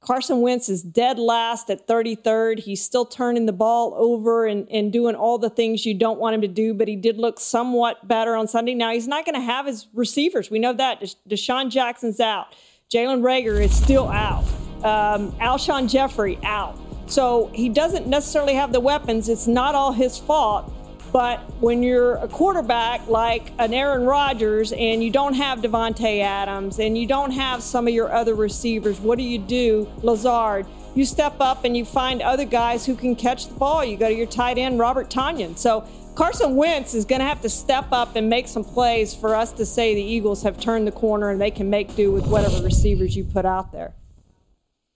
Carson Wentz is dead last at 33rd. He's still turning the ball over and, and doing all the things you don't want him to do, but he did look somewhat better on Sunday. Now, he's not going to have his receivers. We know that. DeSean Jackson's out. Jalen Reagor is still out. Um, Alshon Jeffery out. So he doesn't necessarily have the weapons. It's not all his fault. But when you're a quarterback like an Aaron Rodgers and you don't have Davante Adams and you don't have some of your other receivers, what do you do, Lazard? You step up and you find other guys who can catch the ball. You go to your tight end, Robert Tonyan. So Carson Wentz is going to have to step up and make some plays for us to say the Eagles have turned the corner and they can make do with whatever receivers you put out there.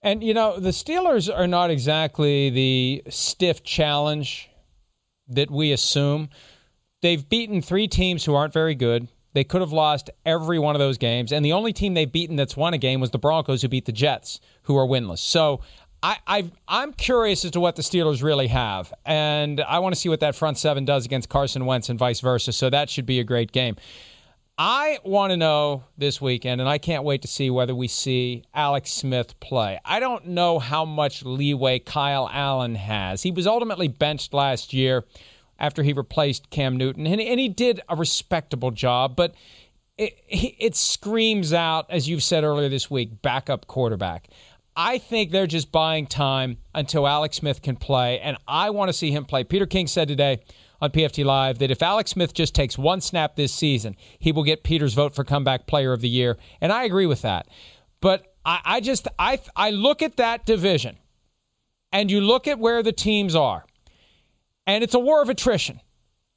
And, you know, the Steelers are not exactly the stiff challenge that we assume. They've beaten three teams who aren't very good. They could have lost every one of those games. And the only team they've beaten that's won a game was the Broncos, who beat the Jets, who are winless. So I, I, am curious as to what the Steelers really have. And I want to see what that front seven does against Carson Wentz and vice versa. So that should be a great game. I want to know this weekend, and I can't wait to see whether we see Alex Smith play. I don't know how much leeway Kyle Allen has. He was ultimately benched last year after he replaced Cam Newton, and, and he did a respectable job, but it, it screams out, as you've said earlier this week, backup quarterback. I think they're just buying time until Alex Smith can play, and I want to see him play. Peter King said today on PFT Live that if Alex Smith just takes one snap this season, he will get Peter's vote for comeback player of the year. And I agree with that. But I, I just I I look at that division and you look at where the teams are, and it's a war of attrition.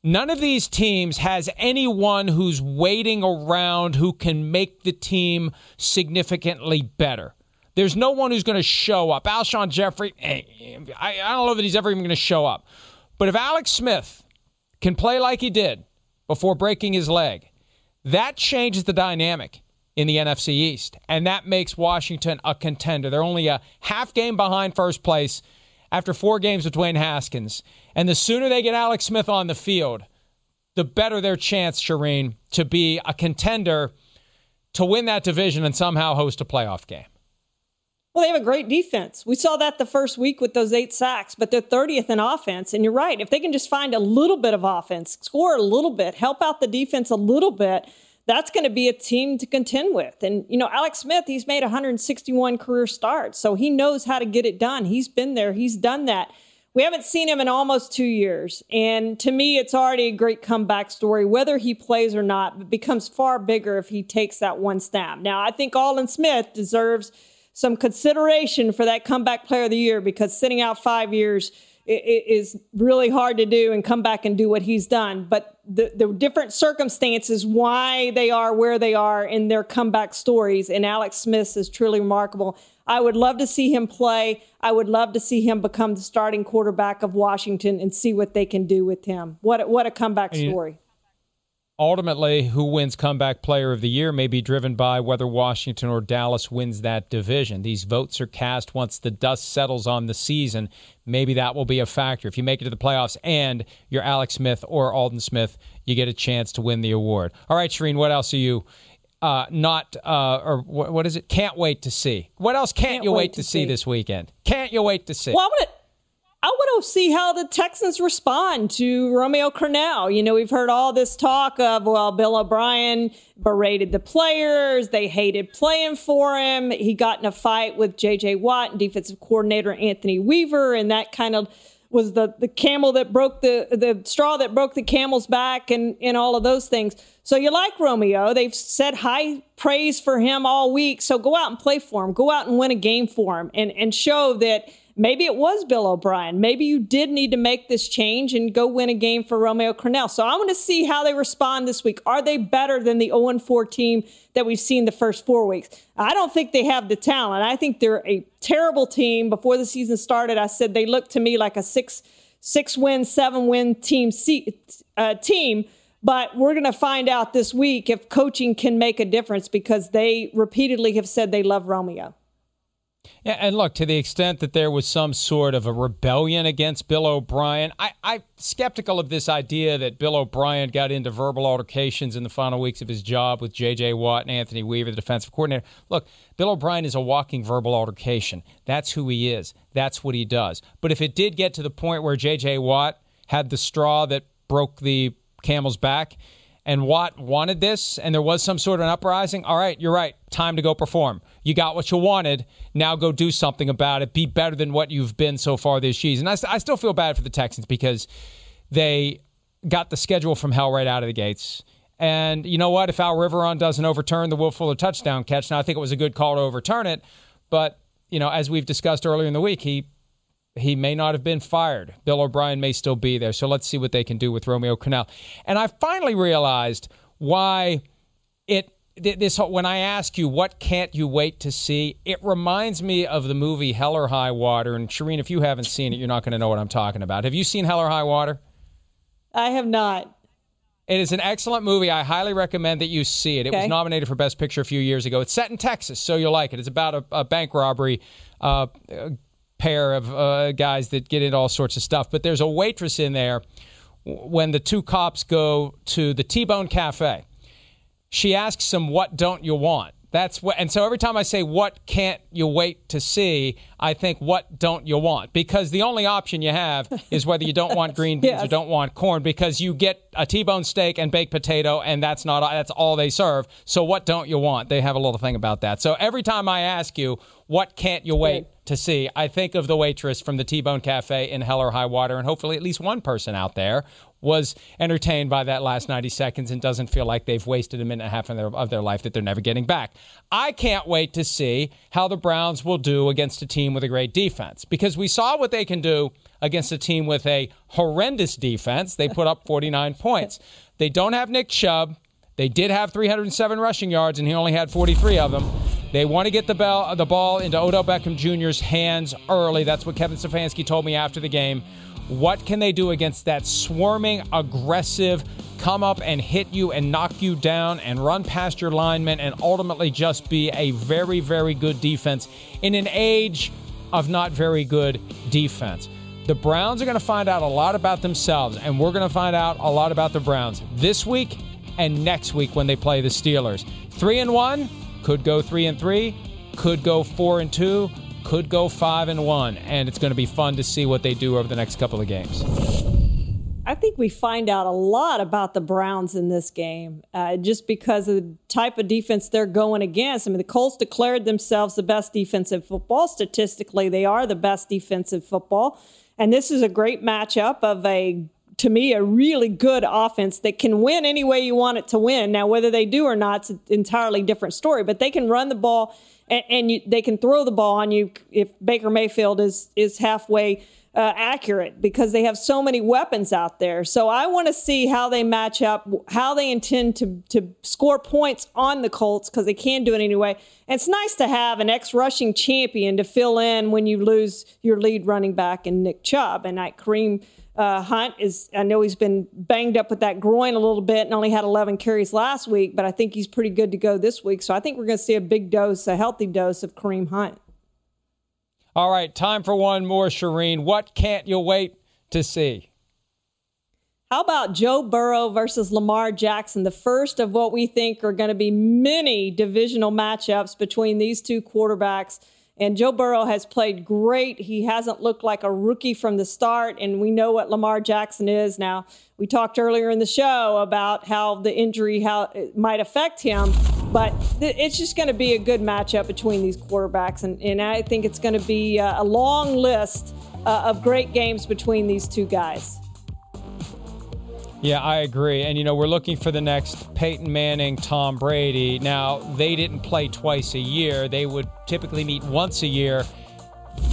None of these teams has anyone who's waiting around who can make the team significantly better. There's no one who's going to show up. Alshon Jeffery, eh, I, I don't know that he's ever even going to show up. But if Alex Smith can play like he did before breaking his leg, that changes the dynamic in the NFC East. And that makes Washington a contender. They're only a half game behind first place after four games with Dwayne Haskins. And the sooner they get Alex Smith on the field, the better their chance, Charean, to be a contender to win that division and somehow host a playoff game. Well, they have a great defense. We saw that the first week with those eight sacks, but they're 30th in offense. And you're right. If they can just find a little bit of offense, score a little bit, help out the defense a little bit, that's going to be a team to contend with. And, you know, Alex Smith, he's made 161 career starts, so he knows how to get it done. He's been there, he's done that. We haven't seen him in almost two years. And to me, it's already a great comeback story. Whether he plays or not becomes far bigger if he takes that one snap. Now, I think Aldon Smith deserves some consideration for that comeback player of the year because sitting out five years is really hard to do and come back and do what he's done. But the, the different circumstances why they are where they are in their comeback stories, and Alex Smith is truly remarkable. I would love to see him play. I would love to see him become the starting quarterback of Washington and see what they can do with him. What what a comeback story! Ultimately, who wins comeback player of the year may be driven by whether Washington or Dallas wins that division. These votes are cast once the dust settles on the season. Maybe that will be a factor. If you make it to the playoffs and you're Alex Smith or Aldon Smith, you get a chance to win the award. All right, Charean, what else are you? Uh, not uh, or what, what is it? Can't wait to see. What else can't, can't you wait, wait to, see, see this weekend? Can't you wait to see? Well, I I want to see how the Texans respond to Romeo Crennel. You know, we've heard all this talk of, well, Bill O'Brien berated the players. They hated playing for him. He got in a fight with J.J. Watt and defensive coordinator Anthony Weaver, and that kind of was the, the camel that broke the, the straw that broke the camel's back and, and all of those things. So you like Romeo. They've said high praise for him all week. So go out and play for him. Go out and win a game for him and, and show that – maybe it was Bill O'Brien. Maybe you did need to make this change and go win a game for Romeo Crennel. So I want to see how they respond this week. Are they better than the 0 4 team that we've seen the first four weeks? I don't think they have the talent. I think they're a terrible team. Before the season started, I said they looked to me like a six six win, seven win team uh, team. But we're going to find out this week if coaching can make a difference because they repeatedly have said they love Romeo. Yeah, and look, to the extent that there was some sort of a rebellion against Bill O'Brien, I, I'm skeptical of this idea that Bill O'Brien got into verbal altercations in the final weeks of his job with J.J. Watt and Anthony Weaver, the defensive coordinator. Look, Bill O'Brien is a walking verbal altercation. That's who he is. That's what he does. But if it did get to the point where J.J. Watt had the straw that broke the camel's back, and Watt wanted this, and there was some sort of an uprising, all right, you're right. Time to go perform. You got what you wanted. Now go do something about it. Be better than what you've been so far this season. I, I still feel bad for the Texans because they got the schedule from hell right out of the gates. And you know what? If Al Riveron doesn't overturn the Will Fuller touchdown catch, now I think it was a good call to overturn it. But, you know, as we've discussed earlier in the week, he he may not have been fired. Bill O'Brien may still be there. So let's see what they can do with Romeo Crennel. And I finally realized why it this when I ask you what can't you wait to see, it reminds me of the movie Hell or High Water. And Charean, if you haven't seen it, you're not going to know what I'm talking about. Have you seen Hell or High Water? I have not. It is an excellent movie. I highly recommend that you see it. It okay. was nominated for Best Picture a few years ago. It's set in Texas, so you'll like it. It's about a, a bank robbery. Uh, pair of uh, guys that get into all sorts of stuff. But there's a waitress in there when the two cops go to the T Bone Cafe. She asks him, What don't you want? That's what, and so every time I say, What can't you wait to see? I think, What don't you want? Because the only option you have is whether you don't want [laughs] green beans yes. or don't want corn, because you get a T bone steak and baked potato, and that's not, that's all they serve. So what don't you want? They have a little thing about that. So every time I ask you, What can't you wait? to see. I think of the waitress from the T Bone Cafe in Hell or High Water, and hopefully at least one person out there was entertained by that last 90 seconds and doesn't feel like they've wasted a minute and a half of their, of their life that they're never getting back. I can't wait to see how the Browns will do against a team with a great defense because we saw what they can do against a team with a horrendous defense. They put up 49 [laughs] points. They don't have Nick Chubb. They did have 307 rushing yards, and he only had 43 of them. They want to get the, ball, the ball into Odell Beckham Jr.'s hands early. That's what Kevin Stefanski told me after the game. What can they do against that swarming, aggressive, come up and hit you and knock you down and run past your linemen and ultimately just be a very, very good defense in an age of not very good defense? The Browns are going to find out a lot about themselves, and we're going to find out a lot about the Browns this week and next week when they play the Steelers. Three and one, could go three and three, could go four and two, could go five and one, and it's going to be fun to see what they do over the next couple of games. I think we find out a lot about the Browns in this game uh, just because of the type of defense they're going against. I mean, the Colts declared themselves the best defensive football. Statistically, they are the best defensive football. And this is a great matchup of a to me, a really good offense that can win any way you want it to win. Now, whether they do or not, it's an entirely different story. But they can run the ball and, and you, they can throw the ball on you if Baker Mayfield is is halfway uh, accurate because they have so many weapons out there. So I want to see how they match up, how they intend to to score points on the Colts because they can do it anyway. And it's nice to have an ex rushing champion to fill in when you lose your lead running back and Nick Chubb and that Kareem Uh, Hunt is, I know he's been banged up with that groin a little bit and only had 11 carries last week, but I think he's pretty good to go this week. So I think we're going to see a big dose, a healthy dose of Kareem Hunt. All right, time for one more, Charean. What can't you wait to see? How about Joe Burrow versus Lamar Jackson, the first of what we think are going to be many divisional matchups between these two quarterbacks? And Joe Burrow has played great. He hasn't looked like a rookie from the start, and we know what Lamar Jackson is now. We talked earlier in the show about how the injury how it might affect him, but it's just going to be a good matchup between these quarterbacks, and, and I think it's going to be a, long list uh, of great games between these two guys. Yeah, I agree. And, you know, we're looking for the next Peyton Manning, Tom Brady. Now, they didn't play twice a year, they would typically meet once a year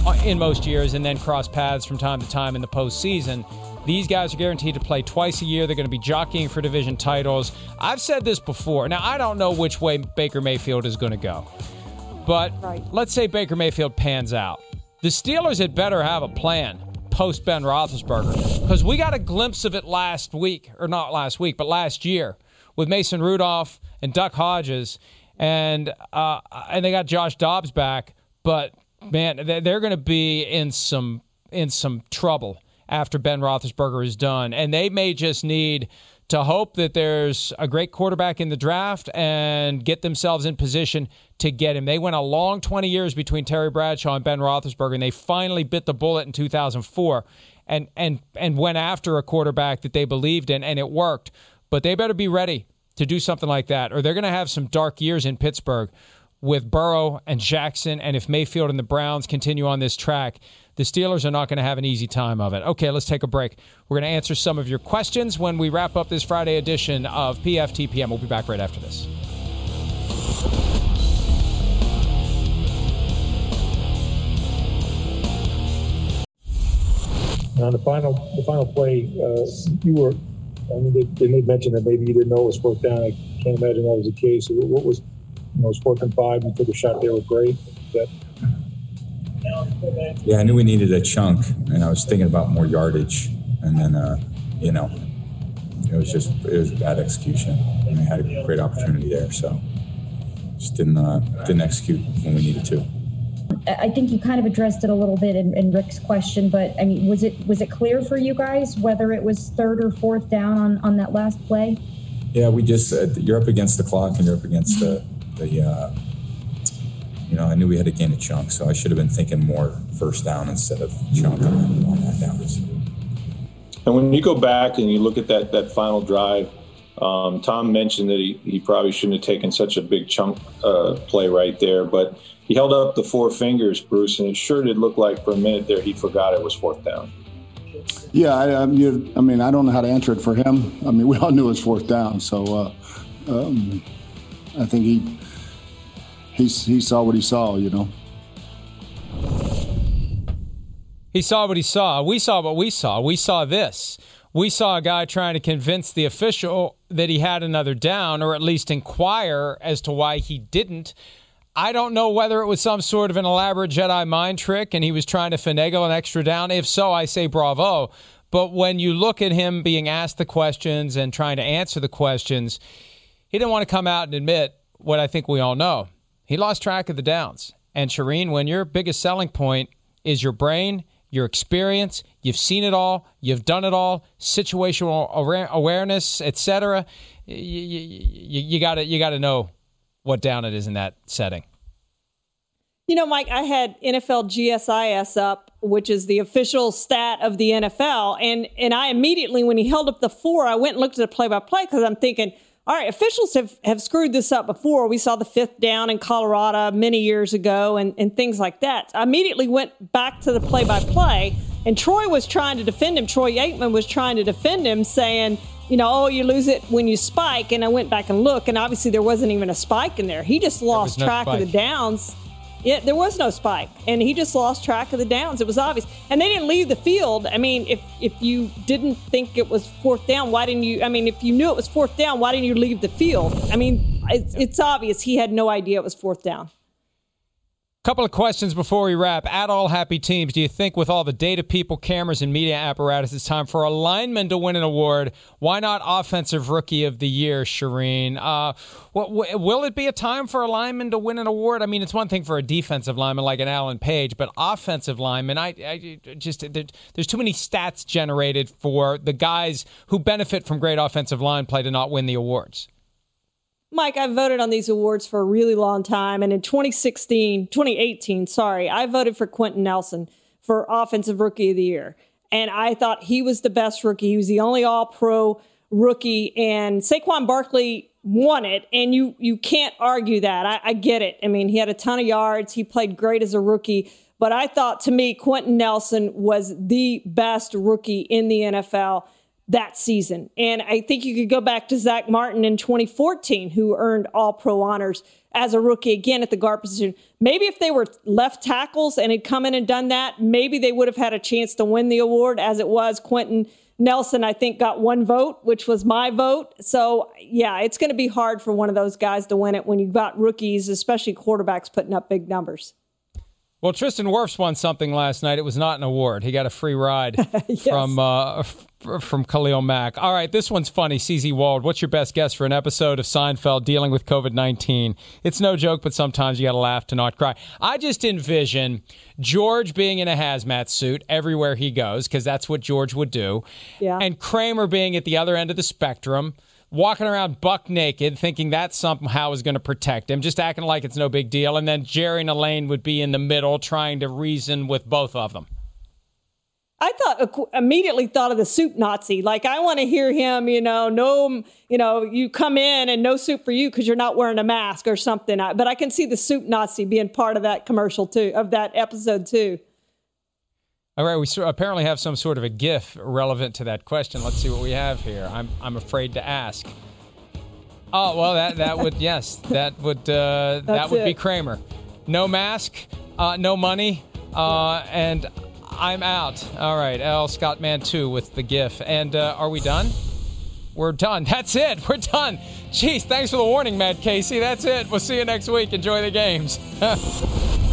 uh, in most years and then cross paths from time to time in the postseason. These guys are guaranteed to play twice a year. They're going to be jockeying for division titles. I've said this before. Now, I don't know which way Baker Mayfield is going to go. But right. let's say Baker Mayfield pans out. The Steelers had better have a plan post Ben Roethlisberger because we got a glimpse of it last week, or not last week, but last year with Mason Rudolph and Duck Hodges, and uh, and they got Josh Dobbs back, but man, they're going to be in some in some trouble after Ben Roethlisberger is done, and they may just need to hope that there's a great quarterback in the draft and get themselves in position to get him. They went a long 20 years between Terry Bradshaw and Ben Roethlisberger, and they finally bit the bullet in 2004 and and and went after a quarterback that they believed in, and it worked. But they better be ready to do something like that, or they're going to have some dark years in Pittsburgh with Burrow and Jackson. And if Mayfield and the Browns continue on this track, the Steelers are not going to have an easy time of it. Okay, let's take a break. We're going to answer some of your questions when we wrap up this Friday edition of PFTPM. We'll be back right after this. on the final the final play, uh, you were. I mean, they, they made mention that maybe you didn't know it was fourth down. I can't imagine that was the case. What was, you know, it was fourth and five. You took a shot there with great. That, yeah, I knew we needed a chunk, and I was thinking about more yardage, and then, uh, you know, it was just it was bad execution. And we had a great opportunity there, so just didn't uh, didn't execute when we needed to. I think you kind of addressed it a little bit in, in, Rick's question, but I mean, was it was it clear for you guys whether it was third or fourth down on, on that last play? Yeah, we just uh, you're up against the clock and you're up against the the uh, you know I knew we had to gain a chunk, so I should have been thinking more first down instead of chunk on, on that down. And when you go back and you look at that that final drive, um, Tom mentioned that he, he probably shouldn't have taken such a big chunk uh, play right there, but he held up the four fingers, Bruce, and it sure did look like for a minute there he forgot it was fourth down. Yeah, I, I, I mean, I don't know how to answer it for him. I mean, we all knew it was fourth down, so uh, um, I think he he he saw what he saw, you know. He saw what he saw. We saw what we saw. We saw this. We saw a guy trying to convince the official that he had another down, or at least inquire as to why he didn't. I don't know whether it was some sort of an elaborate Jedi mind trick and he was trying to finagle an extra down. If so, I say bravo. But when you look at him being asked the questions and trying to answer the questions, he didn't want to come out and admit what I think we all know. He lost track of the downs. And Charean, when your biggest selling point is your brain, your experience, you've seen it all, you've done it all, situational awareness, etc. You, you, you got to you got to know what down it is in that setting. You know, Mike, I had NFL GSIS up, which is the official stat of the NFL, and and I immediately, when he held up the four, I went and looked at the play by play because I'm thinking, all right, officials have, have screwed this up before. We saw the fifth down in Colorado many years ago and, and things like that. I immediately went back to the play by play, and Troy was trying to defend him. Troy Aikman was trying to defend him, saying, you know, oh, you lose it when you spike. And I went back and looked, and obviously there wasn't even a spike in there. He just lost no track spike. of the downs. Yeah, there was no spike, and he just lost track of the downs. It was obvious, and they didn't leave the field. I mean, if if you didn't think it was fourth down, why didn't you? I mean, if you knew it was fourth down, why didn't you leave the field? I mean, it's, it's obvious he had no idea it was fourth down. Couple of questions before we wrap. At all happy teams, do you think with all the data people, cameras, and media apparatus, it's time for a lineman to win an award? Why not Offensive Rookie of the Year, Charean? Uh, will it be a time for a lineman to win an award? I mean, it's one thing for a defensive lineman like an Alan Page, but offensive lineman, I, I just there's too many stats generated for the guys who benefit from great offensive line play to not win the awards. Mike, I've voted on these awards for a really long time. And in 2016, 2018, sorry, I voted for Quenton Nelson for Offensive Rookie of the Year. And I thought he was the best rookie. He was the only all pro rookie. And Saquon Barkley won it. And you, you can't argue that. I, I get it. I mean, he had a ton of yards. He played great as a rookie. But I thought to me, Quenton Nelson was the best rookie in the NFL that season. And I think you could go back to Zack Martin in 2014, who earned all pro honors as a rookie again at the guard position. Maybe if they were left tackles and had come in and done that, maybe they would have had a chance to win the award. As it was, Quenton Nelson, I think, got one vote, which was my vote. So, yeah, it's going to be hard for one of those guys to win it when you've got rookies, especially quarterbacks, putting up big numbers. Well, Tristan Wirfs won something last night. It was not an award. He got a free ride [laughs] yes. from uh, from Khalil Mack. All right, this one's funny. CZ Wald, what's your best guess for an episode of Seinfeld dealing with COVID 19? It's no joke, but sometimes you got to laugh to not cry. I just envision George being in a hazmat suit everywhere he goes, because that's what George would do. Yeah. And Kramer being at the other end of the spectrum walking around buck naked, thinking that somehow is going to protect him, just acting like it's no big deal. And then Jerry and Elaine would be in the middle trying to reason with both of them. I thought uh, immediately thought of the soup Nazi. Like I want to hear him, you know, no, you know, you come in and no soup for you because you're not wearing a mask or something. But I can see the soup Nazi being part of that commercial too, of that episode too. All right, we apparently have some sort of a GIF relevant to that question. Let's see what we have here. I'm I'm afraid to ask. Oh well, that that would yes, that would uh, that would it. be Kramer. No mask, uh, no money, uh, and I'm out. All right, L Scott Man two with the GIF. And uh, are we done? We're done. [laughs] That's it. We're done. Jeez, thanks for the warning, Matt Casey. That's it. We'll see you next week. Enjoy the games. [laughs]